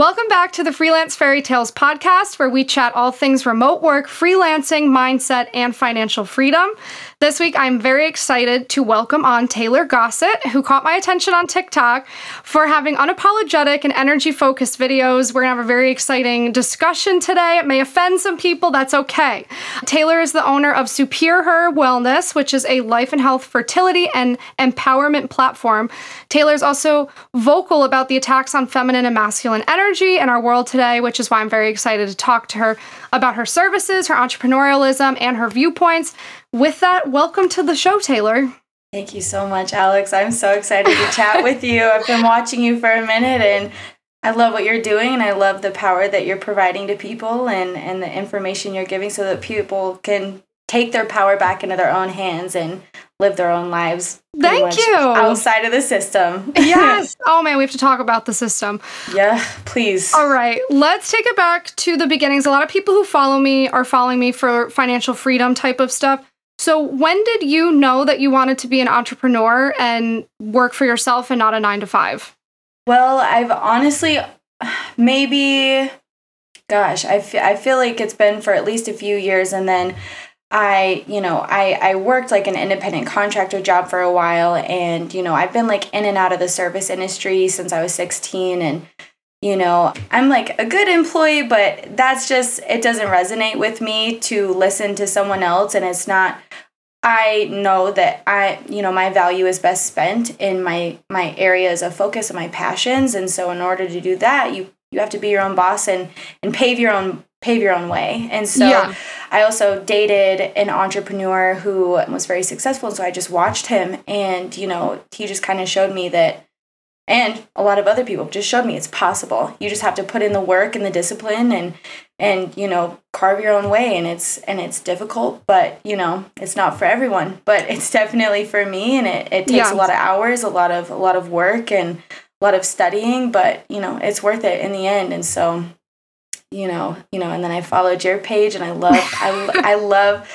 Welcome back to the Freelance Fairy Tales podcast, where we chat all things remote work, freelancing, mindset, and financial freedom. This week, I'm very excited to welcome on Taylor Gossett, who caught my attention on TikTok for having unapologetic and energy focused videos. We're gonna have a very exciting discussion today. It may offend some people, that's okay. Taylor is the owner of SuperiHer Wellness, which is a life and health fertility and empowerment platform. Taylor is also vocal about the attacks on feminine and masculine energy in our world today, which is why I'm very excited to talk to her about her services, her entrepreneurialism, and her viewpoints. With that, welcome to the show, Taylor. Thank you so much, Alex. I'm so excited to chat with you. I've been watching you for a minute and I love what you're doing and I love the power that you're providing to people and, and the information you're giving so that people can take their power back into their own hands and live their own lives. Thank you. Outside of the system. yes. Oh man, we have to talk about the system. Yeah, please. All right. Let's take it back to the beginnings. A lot of people who follow me are following me for financial freedom type of stuff. So, when did you know that you wanted to be an entrepreneur and work for yourself and not a nine to five? Well, I've honestly, maybe, gosh, I, f- I feel like it's been for at least a few years. And then I, you know, I, I worked like an independent contractor job for a while. And, you know, I've been like in and out of the service industry since I was 16. And, you know, I'm like a good employee, but that's just, it doesn't resonate with me to listen to someone else. And it's not, I know that I, you know, my value is best spent in my my areas of focus and my passions, and so in order to do that, you you have to be your own boss and and pave your own pave your own way. And so yeah. I also dated an entrepreneur who was very successful, And so I just watched him, and you know, he just kind of showed me that and a lot of other people just showed me it's possible. You just have to put in the work and the discipline and and you know carve your own way. And it's and it's difficult but you know it's not for everyone but it's definitely for me. And it, it takes yeah. a lot of hours a lot of a lot of work and a lot of studying but you know it's worth it in the end. And so you know you know and then i followed your page and i love i, I love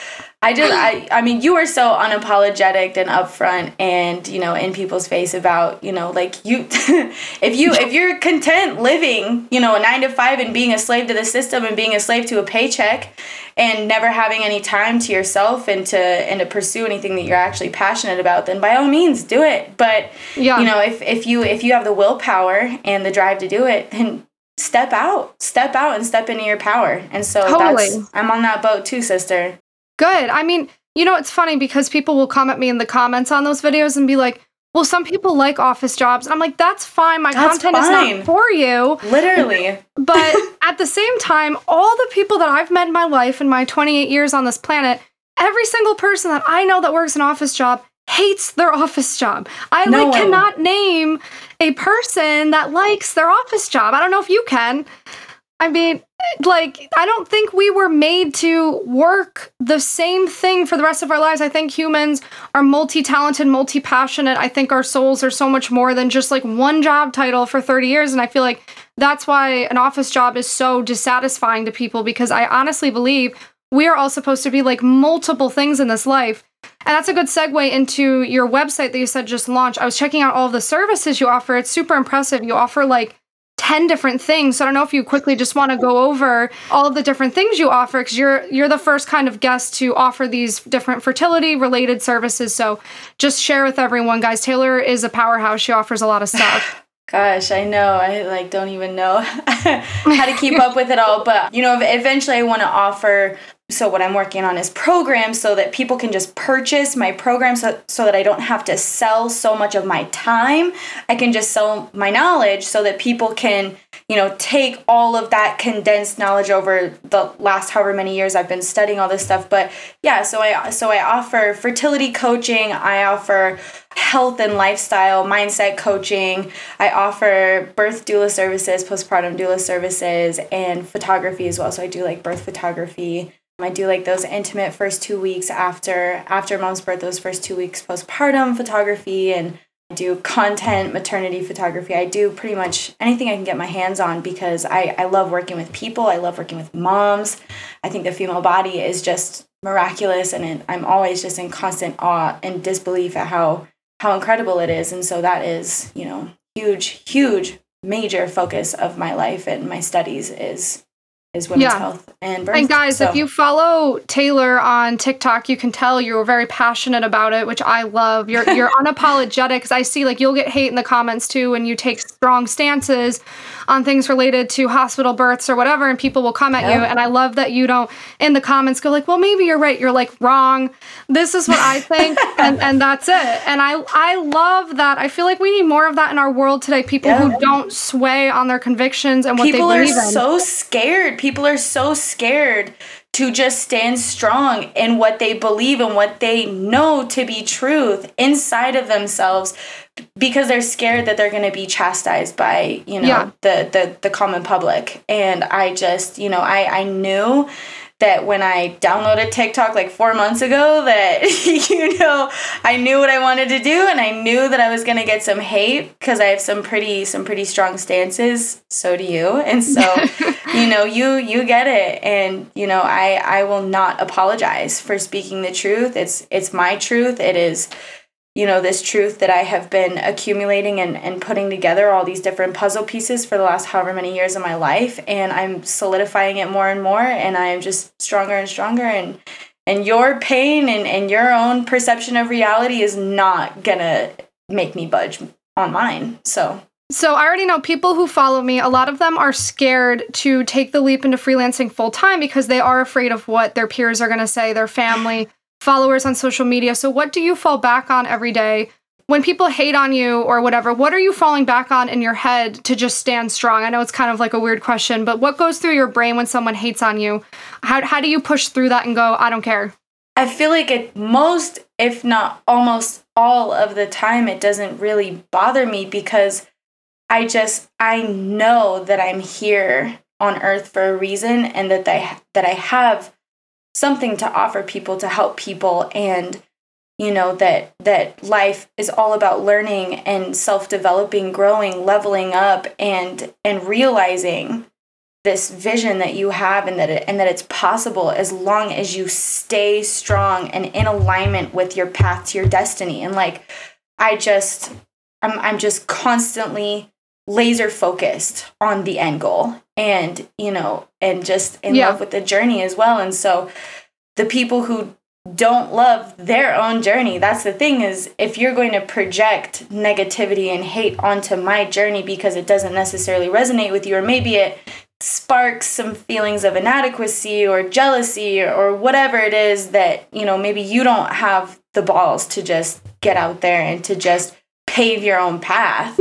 I just I I mean you are so unapologetic and upfront and you know in people's face about you know like you if you if you're content living you know a 9 to 5 and being a slave to the system and being a slave to a paycheck and never having any time to yourself and to and to pursue anything that you're actually passionate about then by all means do it but yeah. you know if if you if you have the willpower and the drive to do it then step out step out and step into your power and so totally. that's i'm on that boat too sister Good. I mean, you know, it's funny because people will comment me in the comments on those videos and be like, well, some people like office jobs. And I'm like, that's fine. My that's content fine. is not for you. Literally. but at the same time, all the people that I've met in my life in my 28 years on this planet, every single person that I know that works an office job hates their office job. I no like one. cannot name a person that likes their office job. I don't know if you can. I mean, like, I don't think we were made to work the same thing for the rest of our lives. I think humans are multi talented, multi passionate. I think our souls are so much more than just like one job title for 30 years. And I feel like that's why an office job is so dissatisfying to people because I honestly believe we are all supposed to be like multiple things in this life. And that's a good segue into your website that you said just launched. I was checking out all the services you offer. It's super impressive. You offer like 10 different things. So I don't know if you quickly just want to go over all of the different things you offer because you're you're the first kind of guest to offer these different fertility related services. So just share with everyone, guys. Taylor is a powerhouse. She offers a lot of stuff. Gosh, I know. I like don't even know how to keep up with it all, but you know, eventually I want to offer so what I'm working on is programs so that people can just purchase my programs so, so that I don't have to sell so much of my time. I can just sell my knowledge so that people can you know, take all of that condensed knowledge over the last however many years I've been studying all this stuff. But yeah, so I so I offer fertility coaching, I offer health and lifestyle mindset coaching. I offer birth doula services, postpartum doula services, and photography as well. So I do like birth photography. I do like those intimate first two weeks after after mom's birth, those first two weeks postpartum photography and I do content maternity photography. I do pretty much anything I can get my hands on because I, I love working with people. I love working with moms. I think the female body is just miraculous and it, I'm always just in constant awe and disbelief at how how incredible it is. And so that is, you know, huge, huge, major focus of my life and my studies is is women's yeah. health and birth. And guys, so. if you follow Taylor on TikTok, you can tell you're very passionate about it, which I love. You're you're unapologetic because I see like you'll get hate in the comments too when you take strong stances on things related to hospital births or whatever, and people will come at you. And I love that you don't in the comments go like, well, maybe you're right. You're like wrong. This is what I think, and and that's it. And I I love that. I feel like we need more of that in our world today. People who don't sway on their convictions and what people they believe in. People are so scared people are so scared to just stand strong in what they believe and what they know to be truth inside of themselves because they're scared that they're going to be chastised by you know yeah. the, the the common public and i just you know i i knew that when I downloaded TikTok like four months ago, that, you know, I knew what I wanted to do and I knew that I was to get some hate because I have some pretty, some pretty strong stances. So do you. And so, you know, you, you get it. And, you know, I, I will not apologize for speaking the truth. It's, it's my truth. It is, you know this truth that i have been accumulating and, and putting together all these different puzzle pieces for the last however many years of my life and i'm solidifying it more and more and i am just stronger and stronger and and your pain and, and your own perception of reality is not gonna make me budge on mine so. So I already know people who follow me, a lot of them are scared to take the leap into freelancing full time because they are afraid of what their peers are going to say, their family, followers on social media. So, what do you fall back on every day? When people hate on you or whatever, what are you falling back on in your head to just stand strong? I know it's kind of like a weird question, but what goes through your brain when someone hates on you? How, how do you push through that and go, I don't care? I feel like it most, if not almost all of the time, it doesn't really bother me because I just, I know that I'm here on earth for a reason and that I, that I have something to offer people to help people and you know that that life is all about learning and self-developing growing leveling up and and realizing this vision that you have and that it, and that it's possible as long as you stay strong and in alignment with your path to your destiny. And like i just i'm i'm just constantly laser focused on the end goal and you know and just in yeah. love with the journey as well and so the people who don't love their own journey that's the thing is if you're going to project negativity and hate onto my journey because it doesn't necessarily resonate with you or maybe it sparks some feelings of inadequacy or jealousy or, or whatever it is that you know maybe you don't have the balls to just get out there and to just pave your own path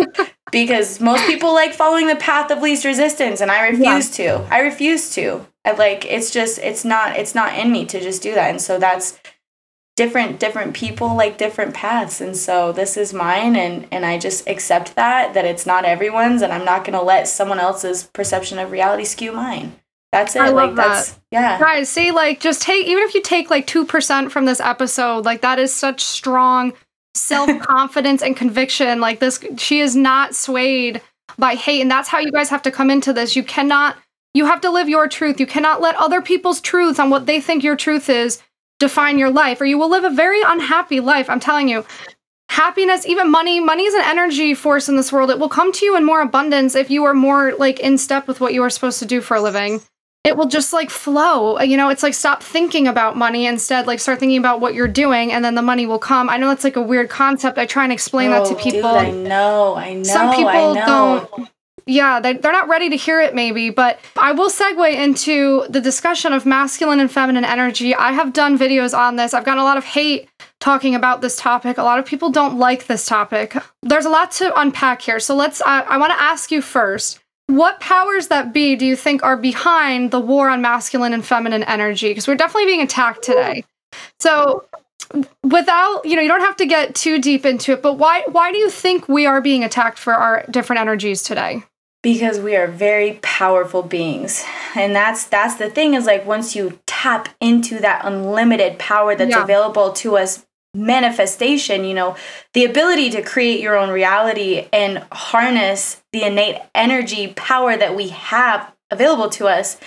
because most people like following the path of least resistance and I refuse yeah. to. I refuse to. I like it's just it's not it's not in me to just do that. And so that's different different people like different paths and so this is mine and and I just accept that that it's not everyone's and I'm not going to let someone else's perception of reality skew mine. That's it. I love like that. yeah. Guys, see like just take even if you take like 2% from this episode, like that is such strong self confidence and conviction. Like this, she is not swayed by hate. And that's how you guys have to come into this. You cannot, you have to live your truth. You cannot let other people's truths on what they think your truth is define your life, or you will live a very unhappy life. I'm telling you. Happiness, even money, money is an energy force in this world. It will come to you in more abundance if you are more like in step with what you are supposed to do for a living it will just like flow. You know, it's like stop thinking about money instead, like start thinking about what you're doing, and then the money will come. I know that's like a weird concept. I try and explain oh, that to oh, people. Dude, I know, I know. Some people don't. Yeah, they, they're not ready to hear it, maybe. But I will segue into the discussion of masculine and feminine energy. I have done videos on this. I've gotten a lot of hate talking about this topic. A lot of people don't like this topic. There's a lot to unpack here. So let's, I, I want to ask you first what powers that be do you think are behind the war on masculine and feminine energy? Because we're definitely being attacked today. So, without you know, you don't have to get too deep into it, but why why do you think we are being attacked for our different energies today? Because we are very powerful beings. And that's that's the thing is like once you tap into that unlimited power that's yeah. available to us manifestation, you know, the ability to create your own reality and harness the innate energy power that we have available to us,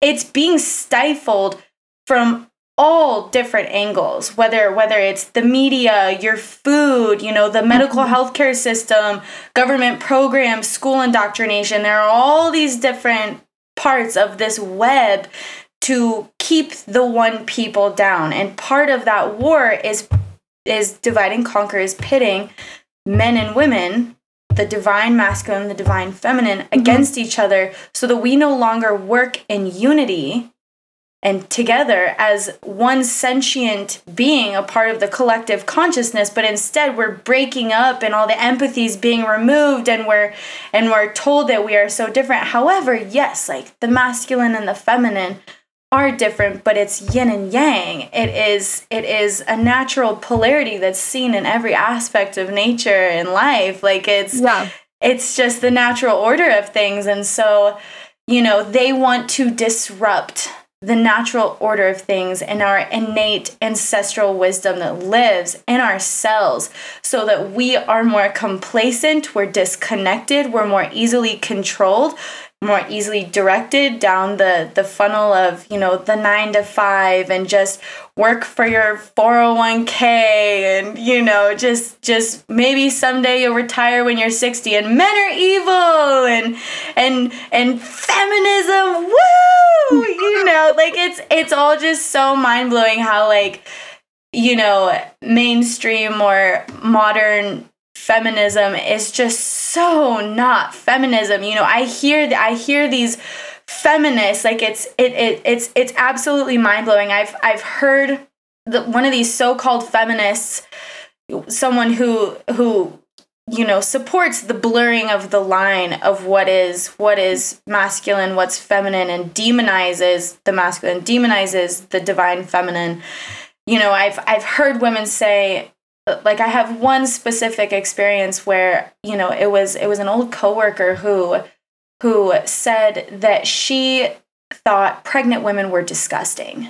it's being stifled from all different angles whether whether it's the media your food you know the medical mm-hmm. healthcare system government programs school indoctrination there are all these different parts of this web to keep the one people down and part of that war is is divide and conquer is pitting men and women the divine masculine the divine feminine mm-hmm. against each other so that we no longer work in unity and together as one sentient being a part of the collective consciousness but instead we're breaking up and all the empathies being removed and we're and we're told that we are so different however yes like the masculine and the feminine are different but it's yin and yang. It is it is a natural polarity that's seen in every aspect of nature and life. Like it's yeah. it's just the natural order of things. And so you know they want to disrupt the natural order of things and our innate ancestral wisdom that lives in our cells so that we are more complacent, we're disconnected, we're more easily controlled, more easily directed down the the funnel of you know the nine to five and just work for your 401k and you know just just maybe someday you'll retire when you're 60 and men are evil and and and feminism woo you know like it's it's all just so mind-blowing how like you know mainstream or modern feminism is just so not feminism. You know, I hear I hear these feminists like it's it, it it's it's absolutely mind-blowing. I've I've heard the, one of these so-called feminists someone who who you know supports the blurring of the line of what is what is masculine what's feminine and demonizes the masculine demonizes the divine feminine you know i've i've heard women say like I have one specific experience where you know it was it was an old coworker who who said that she thought pregnant women were disgusting.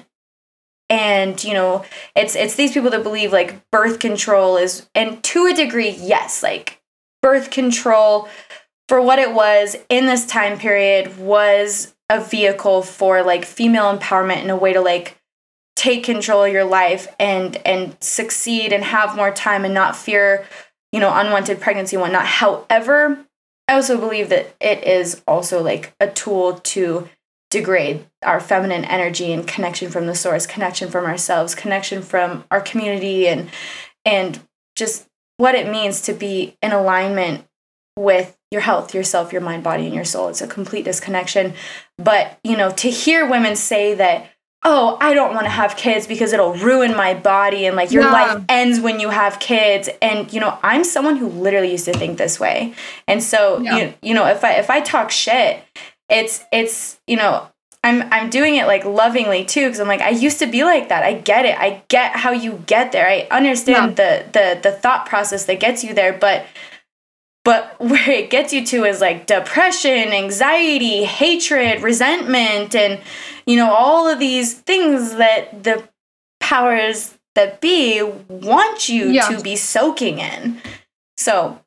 And you know it's it's these people that believe like birth control is and to a degree yes like birth control for what it was in this time period was a vehicle for like female empowerment in a way to like take control of your life and and succeed and have more time and not fear you know unwanted pregnancy and whatnot. However i also believe that it is also like a tool to degrade our feminine energy and connection from the source connection from ourselves connection from our community and and just what it means to be in alignment with your health yourself your mind body and your soul. It's a complete disconnection. But you know to hear women say that oh, I don't want to have kids because it'll ruin my body and like your yeah. life ends when you have kids. And you know, I'm someone who literally used to think this way. And so yeah. you, you know, if I if I talk shit, it's it's, you know, I'm I'm doing it like lovingly too because I'm like I used to be like that. I get it. I get how you get there. I understand yeah. the the the thought process that gets you there, but but where it gets you to is like depression, anxiety, hatred, resentment and you know, all of these things that the powers that be want you yeah. to be soaking in. So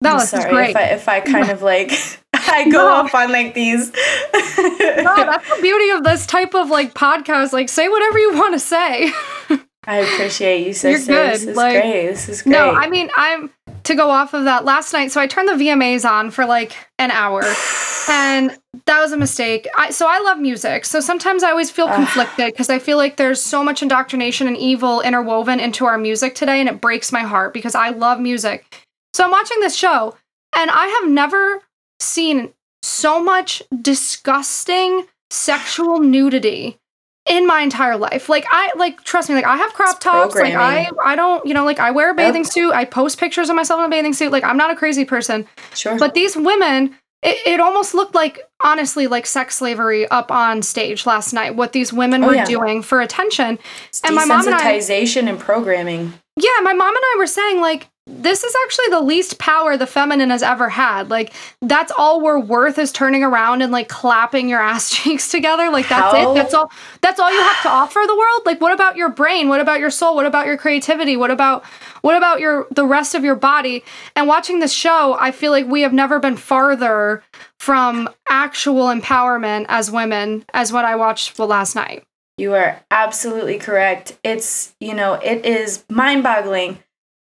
that was sorry great. if I if I kind of like I go no. off on like these. no, that's the beauty of this type of like podcast. Like, say whatever you want to say. I appreciate you so. You're good. This is like, great. This is great. No, I mean, I'm to go off of that last night. So I turned the VMAs on for like an hour, and that was a mistake. I, so I love music. So sometimes I always feel conflicted because I feel like there's so much indoctrination and evil interwoven into our music today, and it breaks my heart because I love music. So I'm watching this show, and I have never seen so much disgusting sexual nudity in my entire life. Like I like trust me, like I have crop tops. Like I I don't, you know, like I wear a bathing yep. suit. I post pictures of myself in a bathing suit. Like I'm not a crazy person. Sure. But these women it, it almost looked like honestly like sex slavery up on stage last night what these women Oh, were yeah. doing for attention It's and my mom and I desensitization and programming. yeah, my mom and I were saying like this is actually the least power the feminine has ever had. Like that's all we're worth is turning around and like clapping your ass cheeks together. Like that's How- it. That's all that's all you have to offer the world. Like what about your brain? What about your soul? What about your creativity? What about what about your the rest of your body? And watching this show, I feel like we have never been farther from actual empowerment as women as what I watched well, last night. You are absolutely correct. It's, you know, it is mind boggling.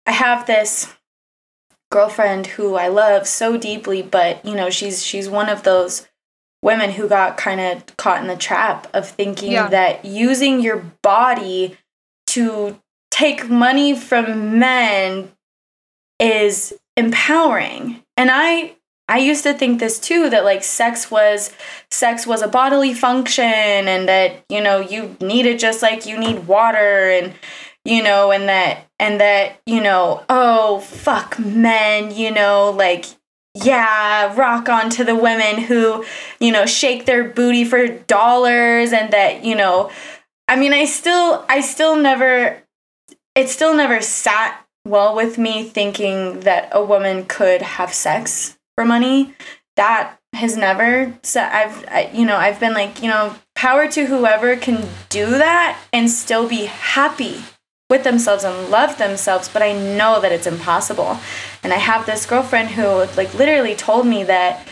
I have this girlfriend who I love so deeply, but, you know, she's she's one of those women who got kind of caught in the trap of thinking Yeah. that using your body to take money from men is empowering. And I I used to think this too that like sex was sex was a bodily function and that you know you need it just like you need water and you know and that and that you know oh fuck men you know like yeah rock on to the women who you know shake their booty for dollars and that you know i mean i still i still never it still never sat well with me thinking that a woman could have sex for money. That has never so i've I, you know i've been like you know power to whoever can do that and still be happy with themselves and love themselves but i know that it's impossible. And i have this girlfriend who like literally told me that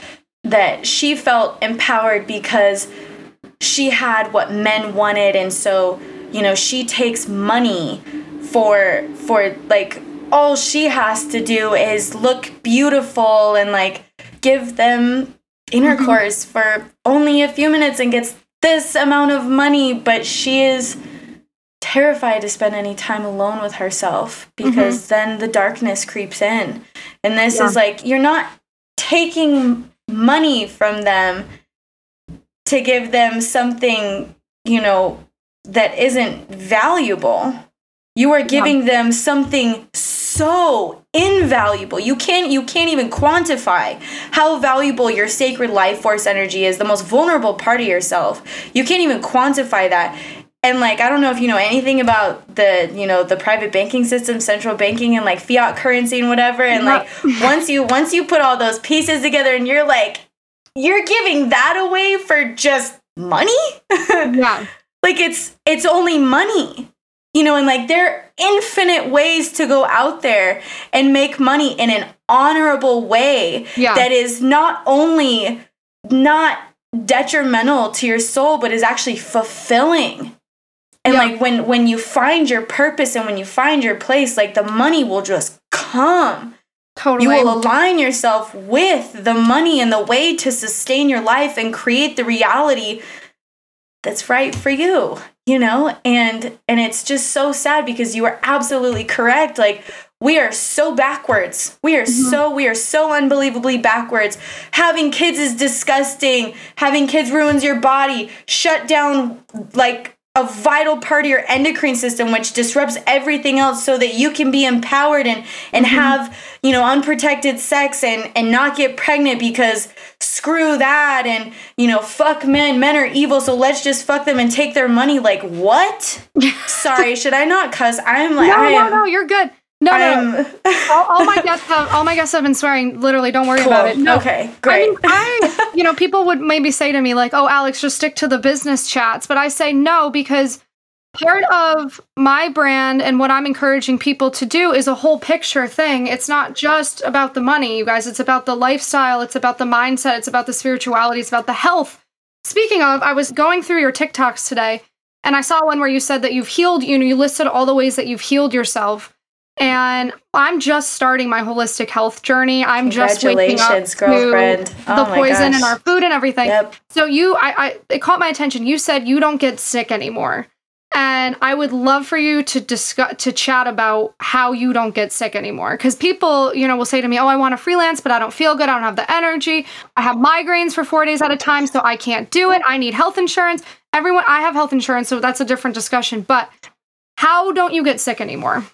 that she felt empowered because she had what men wanted. And so you know she takes money for for like all she has to do is look beautiful and like give them intercourse mm-hmm. for only a few minutes and gets this amount of money but she is terrified to spend any time alone with herself because mm-hmm. then the darkness creeps in. And this Yeah. is like you're not taking money from them to give them something you know that isn't valuable. You are giving them something so invaluable. You can't you can't even quantify how valuable your sacred life force energy is the most vulnerable part of yourself. You can't even quantify that and like i don't know if you know anything about the you know the private banking system central banking and like fiat currency and whatever and like once you once you put all those pieces together and you're like you're giving that away for just money Yeah. like it's it's only money you know and like there are infinite ways to go out there and make money in an honorable way Yeah. that is not only not detrimental to your soul but is actually fulfilling and Yeah. like when when you find your purpose and when you find your place like the money will just come. Totally. you will align yourself with the money and the way to sustain your life and create the reality that's right for you you know? And and it's just so sad because you are absolutely correct. Like we are so backwards. We are mm-hmm. so we are so unbelievably backwards. Having kids is disgusting. Having kids ruins your body. Shut down like a vital part of your endocrine system which disrupts everything else so that you can be empowered and and mm-hmm. have you know unprotected sex and and not get pregnant because screw that and you know fuck men. Men are evil so let's just fuck them and take their money. Like what? Sorry should i not cuss? I'm like no, no, no, you're good. No, i no. all, all my guests have all my guests have been swearing. Literally, don't worry Cool. about it. No. okay I great mean, I, you know, people would maybe say to me like, "Oh, Alex, just stick to the business chats," but I say no because part of my brand and what I'm encouraging people to do is a whole picture thing. It's not just about the money, you guys. It's about the lifestyle. It's about the mindset. It's about the spirituality. It's about the health. Speaking of, I was going through your TikToks today, and I saw one where you said that you've healed. You know, you listed all the ways that you've healed yourself. And I'm just starting my holistic health journey. I'm just waking up to girlfriend. the Oh my poison in our food and everything. Yep. So you, I, I, it caught my attention. You said you don't get sick anymore, and I would love for you to discuss, to chat about how you don't get sick anymore. Because people, you know, will say to me, "Oh, I want to freelance, but I don't feel good. I don't have the energy. I have migraines for four days at a time, so I can't do it. I need health insurance. Everyone, I have health insurance, so that's a different discussion. But how don't you get sick anymore?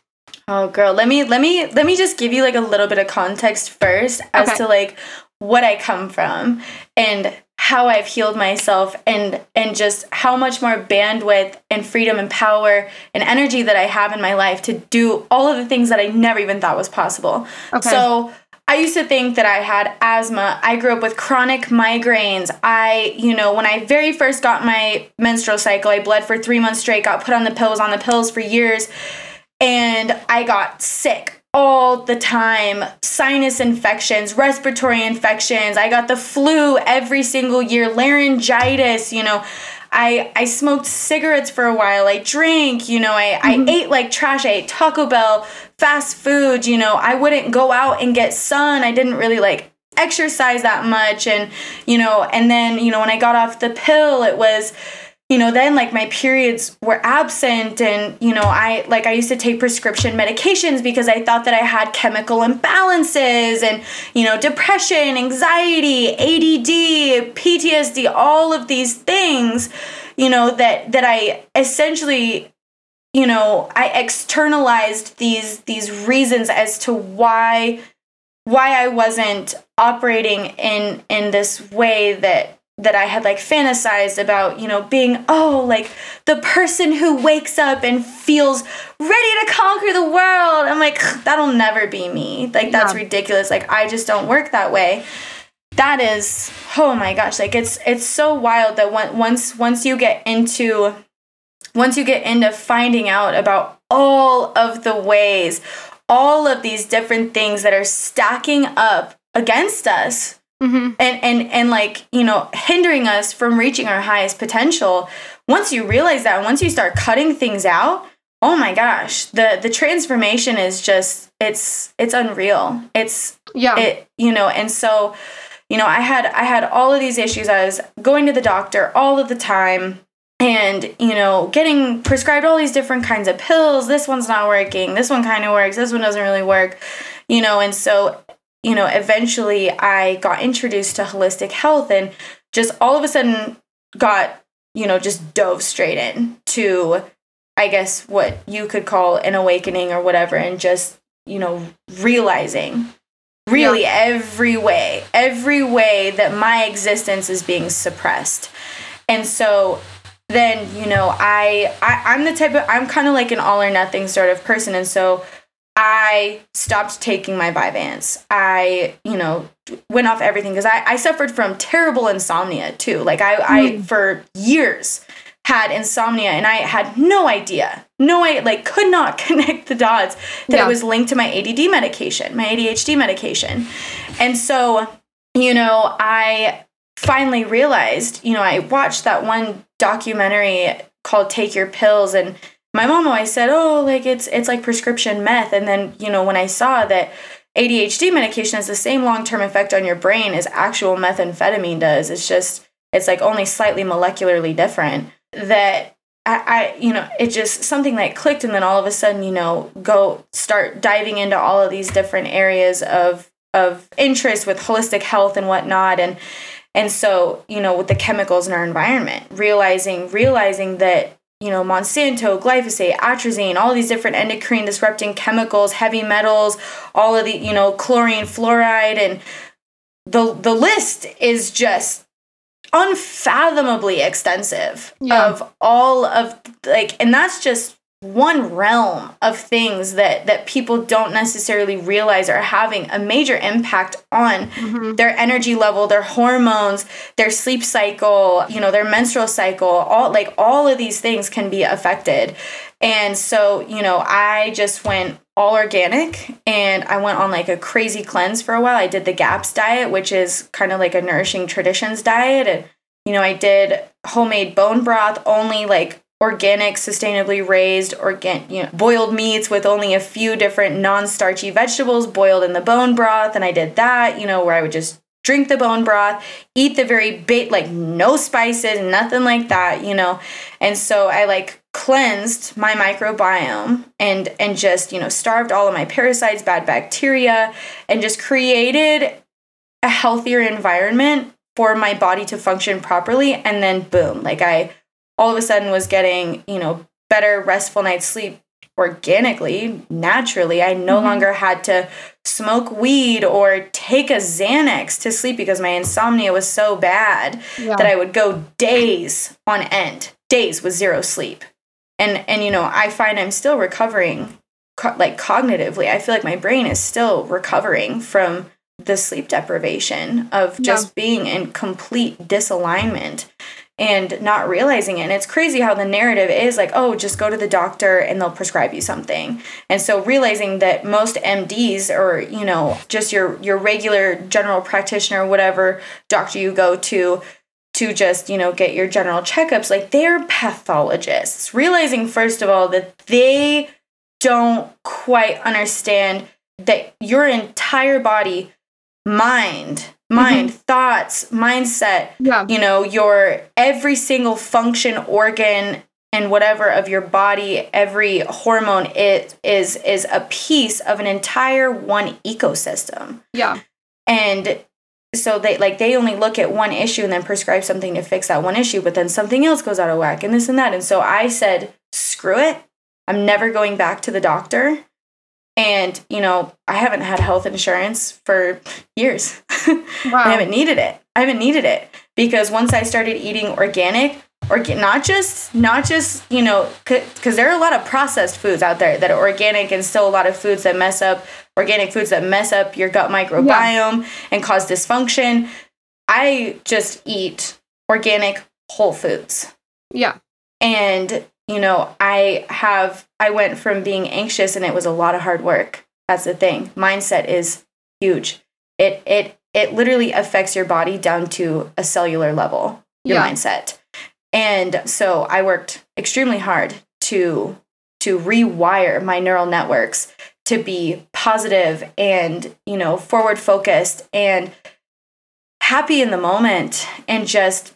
Oh girl, let me let me let me just give you like a little bit of context first as Okay. to like what I come from and how I've healed myself and and just how much more bandwidth and freedom and power and energy that I have in my life to do all of the things that I never even thought was possible. Okay. So I used to think that I had asthma. I grew up with chronic migraines. I, you know, when I very first got my menstrual cycle, I bled for 3 months straight, got put on the pills, on the pills for years, and I got sick all the time sinus infections, respiratory infections. I got the flu every single year, laryngitis, you know. I, I smoked cigarettes for a while. I drank, you know, I, mm-hmm. I ate like trash. I ate Taco Bell, fast food, you know. I wouldn't go out and get sun. I didn't really like exercise that much. And, you know, and then, you know, when I got off the pill, it was, you know then like my periods were absent and you know i like i used to take prescription medications because i thought that i had chemical imbalances and you know depression anxiety add ptsd all of these things you know that that i essentially you know i externalized these these reasons as to why why i wasn't operating in in this way that that I had like fantasized about, you know, being, oh, like the person who wakes up and feels ready to conquer the world. I'm like, that'll never be me. Like, that's yeah. ridiculous. Like, I just don't work that way. That is, oh my gosh, like it's it's so wild that when, once once you get into once you get into finding out about all of the ways, all of these different things that are stacking up against us Mm-hmm. and and and like you know hindering us from reaching our highest potential once you realize that once you start cutting things out oh my gosh the the transformation is just it's it's unreal. It's yeah. it you know and so you know i had i had all of these issues. I was going to the doctor all of the time and you know getting prescribed all these different kinds of pills. This one's not working. This one kind of works. This one doesn't really work you know and so you know, eventually I got introduced to holistic health and just all of a sudden got, you know, just dove straight in to, I guess, what you could call an awakening or whatever, and just, you know, realizing really yeah. every way, every way that my existence is being suppressed. And so then, you know, I, I I'm the type of I'm kind of like an all or nothing sort of person. And so I stopped taking my Vyvanse. I, you know, went off everything because I, I suffered from terrible insomnia too. Like I, mm. I hmm. for years had insomnia and I had no idea. No I like could not connect the dots that yeah. it was linked to my ADD medication, my ADHD medication. And so, you know, I finally realized, you know, I watched that one documentary called Take Your Pills and my mom always said, "Oh, like it's it's like prescription meth." And then, you know, when I saw that ADHD medication has the same long-term effect on your brain as actual methamphetamine does, it's just it's like only slightly molecularly different. That I, I you know, it just something like clicked and then all of a sudden, you know, go start diving into all of these different areas of of interest with holistic health and whatnot and and so you know with the chemicals in our environment realizing realizing that you know, Monsanto, glyphosate, atrazine, all these different endocrine disrupting chemicals, heavy metals, all of the, you know, chlorine, fluoride, and the the list is just unfathomably extensive yeah. of all of like and that's just one realm of things that that people don't necessarily realize are having a major impact on mm-hmm. their energy level their hormones their sleep cycle you know their menstrual cycle all like all of these things can be affected. And so you know i just went all organic and i went on like a crazy cleanse for a while. I did the gaps diet which is kind of like a nourishing traditions diet. And you know i did homemade bone broth only like organic, sustainably raised, organ, you know, boiled meats with only a few different non-starchy vegetables boiled in the bone broth, and I did that. You know, where I would just drink the bone broth, eat the very bait, like no spices, nothing like that. You know, and so I like cleansed my microbiome and and just you know starved all of my parasites bad bacteria and just created a healthier environment for my body to function properly and then boom like i all of a sudden was getting, you know, better restful night's sleep organically, naturally. I no mm-hmm. longer had to smoke weed or take a Xanax to sleep because my insomnia was so bad yeah. that I would go days on end, days with zero sleep. And and you know, I find I'm still recovering co- like cognitively. I feel like my brain is still recovering from the sleep deprivation of just yeah. being in complete disalignment and not realizing it. And it's crazy how the narrative is like, oh, just go to the doctor and they'll prescribe you something. And so realizing that most MDs or, you know, just your your regular general practitioner whatever doctor you go to to just, you know, get your general checkups, like they're pathologists. Realizing first of all that they don't quite understand that your entire body, mind, mind, mm-hmm. thoughts, mindset, yeah. you know, your every single function, organ, and whatever of your body, every hormone it is is a piece of an entire one ecosystem. Yeah. And so they like they only look at one issue and then prescribe something to fix that one issue, but then something else goes out of whack and this and that. And so I said, screw it. I'm never going back to the doctor. And, you know, I haven't had health insurance for years. Wow. I haven't needed it. I haven't needed it because once I started eating organic, or not just not just you know because there are a lot of processed foods out there that are organic and still a lot of foods that mess up organic foods that mess up your gut microbiome yeah. and cause dysfunction i just eat organic whole foods yeah and you know, I have, I went from being anxious and it was a lot of hard work. That's the thing. Mindset is huge. It, it, it literally affects your body down to a cellular level, your yeah. mindset. And so I worked extremely hard to, to rewire my neural networks to be positive and, you know, forward focused and happy in the moment and just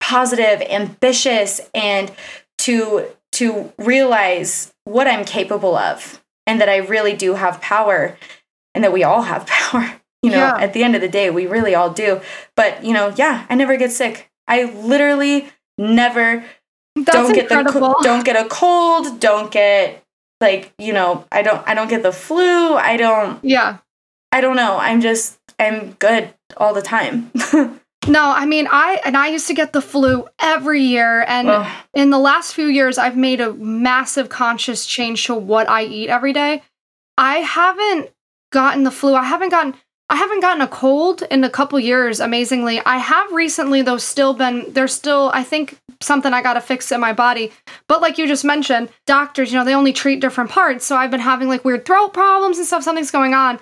positive, ambitious, and to to realize what I'm capable of and that I really do have power and that we all have power. You know, yeah. at the end of the day, we really all do. But, you know, yeah, I never get sick. I literally never That's don't incredible. get the don't get a cold, don't get like, you know, I don't I don't get the flu. I don't Yeah. I don't know. I'm just I'm good all the time. No, I mean I and I used to get the flu every year and Ugh. in the last few years I've made a massive conscious change to what I eat every day. I haven't gotten the flu. I haven't gotten I haven't gotten a cold in a couple years amazingly. I have recently though still been there's still I think something I got to fix in my body. But like you just mentioned, doctors, you know, they only treat different parts. So I've been having like weird throat problems and stuff something's going on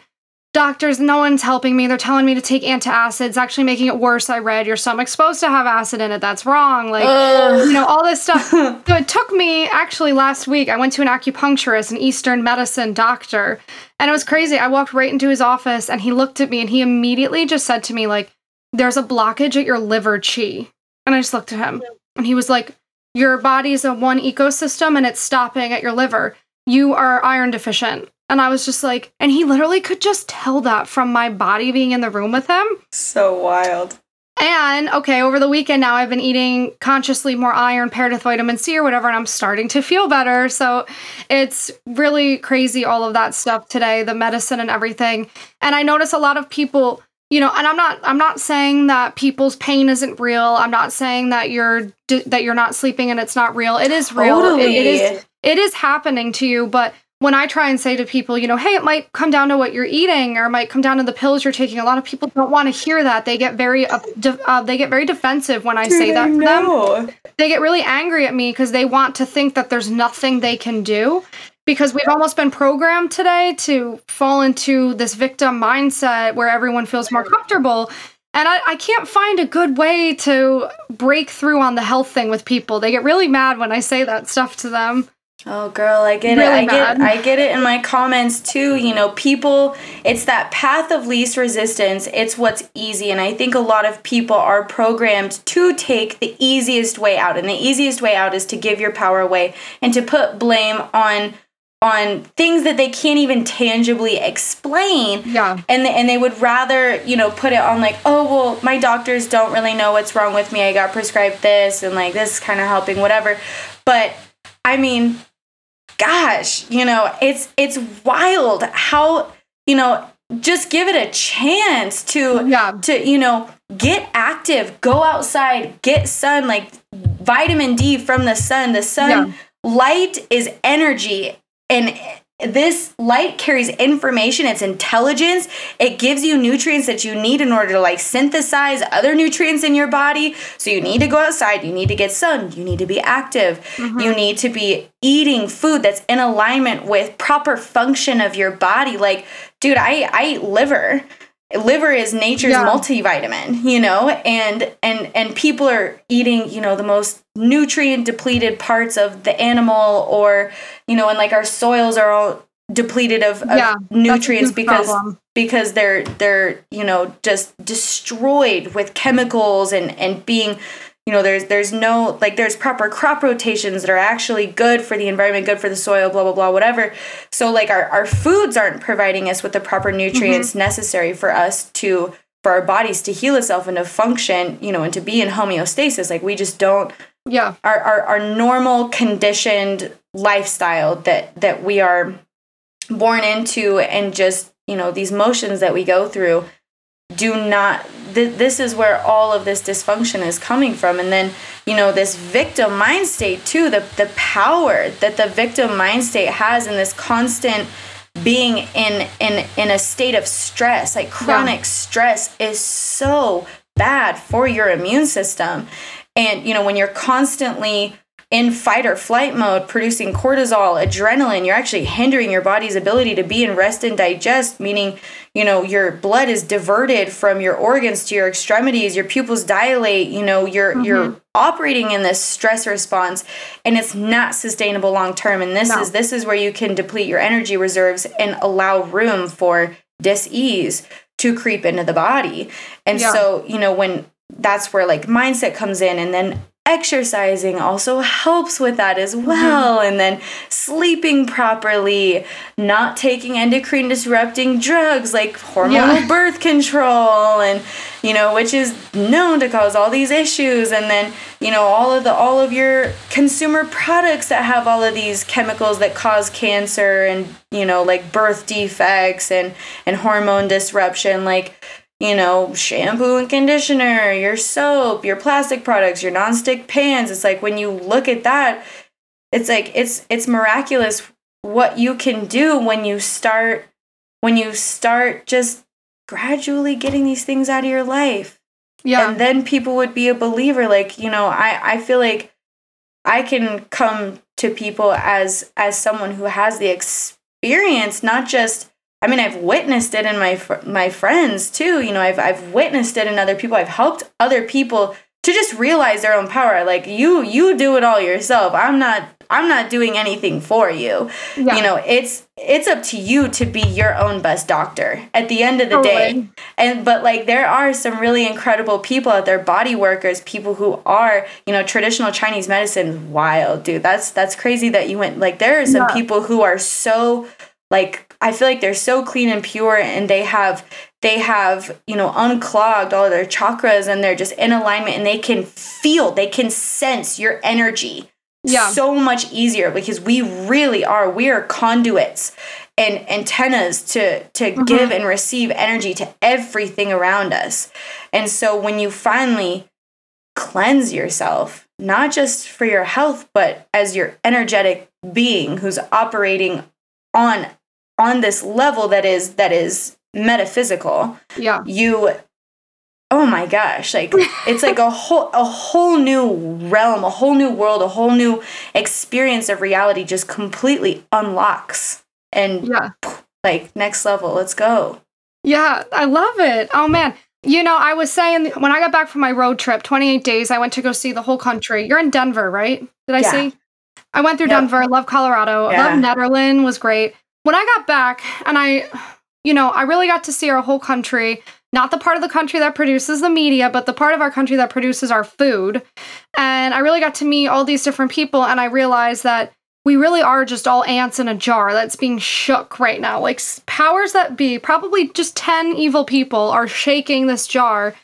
doctors, no one's helping me. They're telling me to take antacids, actually making it worse. I read your stomach's supposed to have acid in it. That's wrong. Like, Ugh. you know, all this stuff. so it took me actually last week. I went to an acupuncturist, an Eastern medicine doctor, and it was crazy. I walked right into his office and he looked at me and he immediately just said to me, like, there's a blockage at your liver chi. And I just looked at him and he was like, your body's a one ecosystem and it's stopping at your liver. You are iron deficient. And I was just like, and he literally could just tell that from my body being in the room with him. So wild. And okay, over the weekend now I've been eating consciously more iron paired with vitamin C or whatever, and I'm starting to feel better. So it's really crazy, all of that stuff today, the medicine and everything. And I notice a lot of people, you know, and I'm not I'm not saying that people's pain isn't real. I'm not saying that you're that you're not sleeping and it's not real. It is real. Totally. it, it is it is happening to you, but when I try and say to people, you know, hey, it might come down to what you're eating, or it might come down to the pills you're taking. A lot of people don't want to hear that. They get very, uh, de- uh, they get very defensive when I Dude, say that to them. They get really angry at me because they want to think that there's nothing they can do. Because we've almost been programmed today to fall into this victim mindset where everyone feels more comfortable. And I, I can't find a good way to break through on the health thing with people. They get really mad when I say that stuff to them. Oh girl, I get really it. I get I get it in my comments too. You know, people it's that path of least resistance. It's what's easy and I think a lot of people are programmed to take the easiest way out. And the easiest way out is to give your power away and to put blame on on things that they can't even tangibly explain. Yeah. And they, and they would rather, you know, put it on like, "Oh, well, my doctors don't really know what's wrong with me. I got prescribed this and like this is kind of helping whatever." But I mean, gosh, you know, it's it's wild how you know, just give it a chance to Yeah. to you know get active go outside get sun like vitamin d from the sun the sun Yeah. light is energy and this light carries information it's intelligence it gives you nutrients that you need in order to like synthesize other nutrients in your body. So you need to go outside you need to get sun you need to be active. Mm-hmm. You need to be eating food that's in alignment with proper function of your body. Like dude i i eat liver liver is nature's Yeah. multivitamin you know and and and people are eating you know the most nutrient depleted parts of the animal or you know and like our soils are all depleted of, of Yeah, nutrients because problem. because they're they're you know just destroyed with chemicals and and being you know there's there's no like there's proper crop rotations that are actually good for the environment good for the soil blah blah blah whatever. So like our, our foods aren't providing us with the proper nutrients mm-hmm. necessary for us to for our bodies to heal itself and to function you know and to be in homeostasis. Like we just don't Yeah. our, our, our normal conditioned lifestyle that that we are born into and just you know these motions that we go through do not th- this is where all of this dysfunction is coming from. And then you know this victim mind state too the the power that the victim mind state has in this constant being in in in a state of stress like chronic stress is so bad for your immune system. And you know when you're constantly in fight or flight mode producing cortisol adrenaline. You're actually hindering your body's ability to be in rest and digest meaning you know your blood is diverted from your organs to your extremities. Your pupils dilate you know you're mm-hmm. you're operating in this stress response and it's not sustainable long term and this No. is this is where you can deplete your energy reserves and allow room for dis-ease to creep into the body. And Yeah. so you know when that's where like mindset comes in and then exercising also helps with that as mm-hmm. well. And then sleeping properly not taking endocrine disrupting drugs like hormonal Yeah. birth control and you know which is known to cause all these issues. And then you know all of the all of your consumer products that have all of these chemicals that cause cancer and you know like birth defects and and hormone disruption like you know, shampoo and conditioner, your soap, your plastic products, your nonstick pans. It's like when you look at that, it's like it's it's miraculous what you can do when you start when you start just gradually getting these things out of your life. Yeah. And then people would be a believer. Like, you know, I, I feel like I can come to people as as someone who has the experience, not just I mean, I've witnessed it in my fr- my friends too. You know, I've I've witnessed it in other people. I've helped other people to just realize their own power. Like you, you do it all yourself. I'm not. I'm not doing anything for you. Yeah. You know, it's it's up to you to be your own best doctor at the end of the day. And but like there are some really incredible people out there, body workers, people who are, you know, traditional Chinese medicine wild, dude. That's that's crazy that you went like there are some Yeah. people who are so like I feel like they're so clean and pure and they have they have, you know, unclogged all their chakras and they're just in alignment and they can feel, they can sense your energy Yeah. so much easier because we really are we are conduits and antennas to to mm-hmm. give and receive energy to everything around us and so when you finally cleanse yourself not just for your health but as your energetic being who's operating on on this level that is that is metaphysical yeah. you oh my gosh like it's like a whole a whole new realm a whole new world a whole new experience of reality just completely unlocks and Yeah. like next level let's go Yeah, I love it. Oh man. You know, I was saying when I got back from my road trip, 28 days, I went to go see the whole country. You're in Denver, right? Did I Yeah. see? I went through Yep. Denver. I love Colorado. I Yeah. love Netherlands was great. When I got back and I you know, I really got to see our whole country, not the part of the country that produces the media, but the part of our country that produces our food. And I really got to meet all these different people and I realized that we really are just all ants in a jar that's being shook right now. Like powers that be, probably just 10 evil people are shaking this jar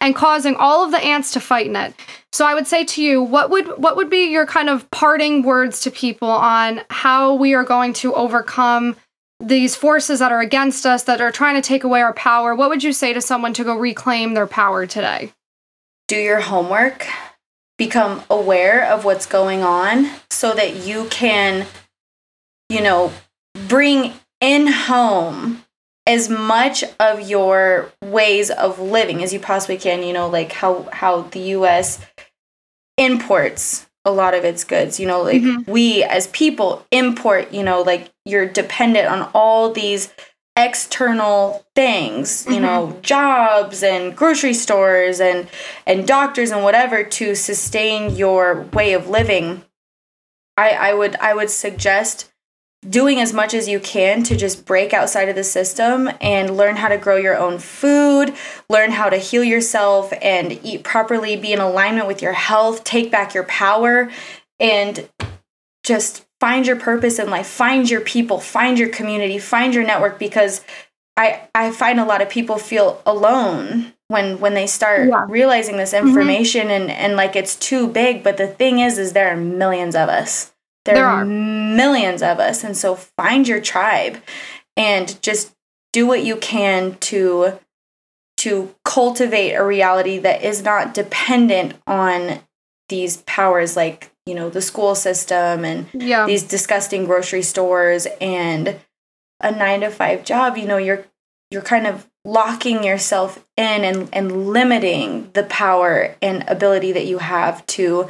and causing all of the ants to fight in it. So I would say to you, what would what would be your kind of parting words to people on how we are going to overcome these forces that are against us that are trying to take away our power, what would you say to someone to go reclaim their power today? Do your homework, become aware of what's going on so that you can, you know, bring in home as much of your ways of living as you possibly can you know like how how the US imports a lot of its goods you know like mm-hmm. we as people import you know like you're dependent on all these external things you mm-hmm. know jobs and grocery stores and and doctors and whatever to sustain your way of living i i would i would suggest doing as much as you can to just break outside of the system and learn how to grow your own food, learn how to heal yourself and eat properly, be in alignment with your health, take back your power, and just find your purpose in life, find your people, find your community, find your network because I I find a lot of people feel alone when when they start yeah. realizing this mm-hmm. information mm-hmm. and and like it's too big, but the thing is is there are millions of us. There, there are millions of us. And so find your tribe and just do what you can to to cultivate a reality that is not dependent on these powers like you know the school system and yeah. these disgusting grocery stores and a 9 to 5 job you know you're you're kind of locking yourself in and and limiting the power and ability that you have to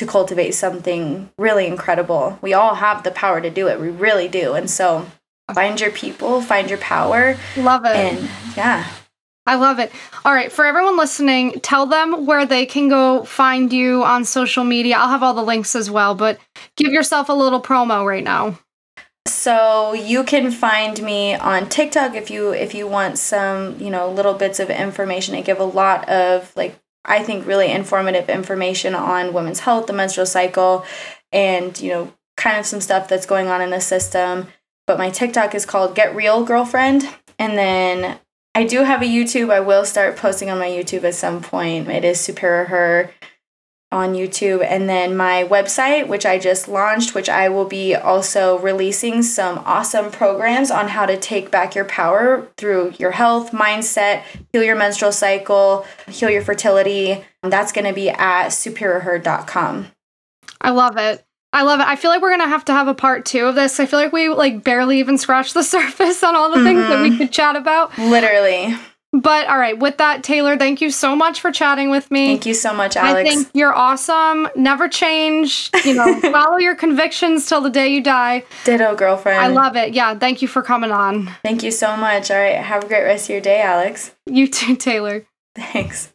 to cultivate something really incredible. We all have the power to do it. We really do. And so find your people, find your power. Love it. And yeah. I love it. All right, for everyone listening, tell them where they can go find you on social media. I'll have all the links as well, but give yourself a little promo right now. So you can find me on TikTok if you if you want some, you know, little bits of information. I give a lot of like I think, really informative information on women's health, the menstrual cycle, and, you know, kind of some stuff that's going on in the system. But my TikTok is called Get Real Girlfriend. And then I do have a YouTube. I will start posting on my YouTube at some point. It is SuperiHer on YouTube. And then my website, which I just launched, which I will be also releasing some awesome programs on how to take back your power through your health, mindset, heal your menstrual cycle, heal your fertility. That's going to be at superiher.com. I love it. I love it. I feel like we're gonna have to have a part two of this. I feel like we like barely even scratched the surface on all the mm-hmm. things that we mm-hmm. could chat about. Literally. But all right, with that, Taylor, thank you so much for chatting with me. Thank you so much, Alex. I think you're awesome. Never change. You know, follow your convictions till the day you die. Ditto, girlfriend. I love it. Yeah, thank you for coming on. Thank you so much. All right, have a great rest of your day, Alex. You too, Taylor. Thanks.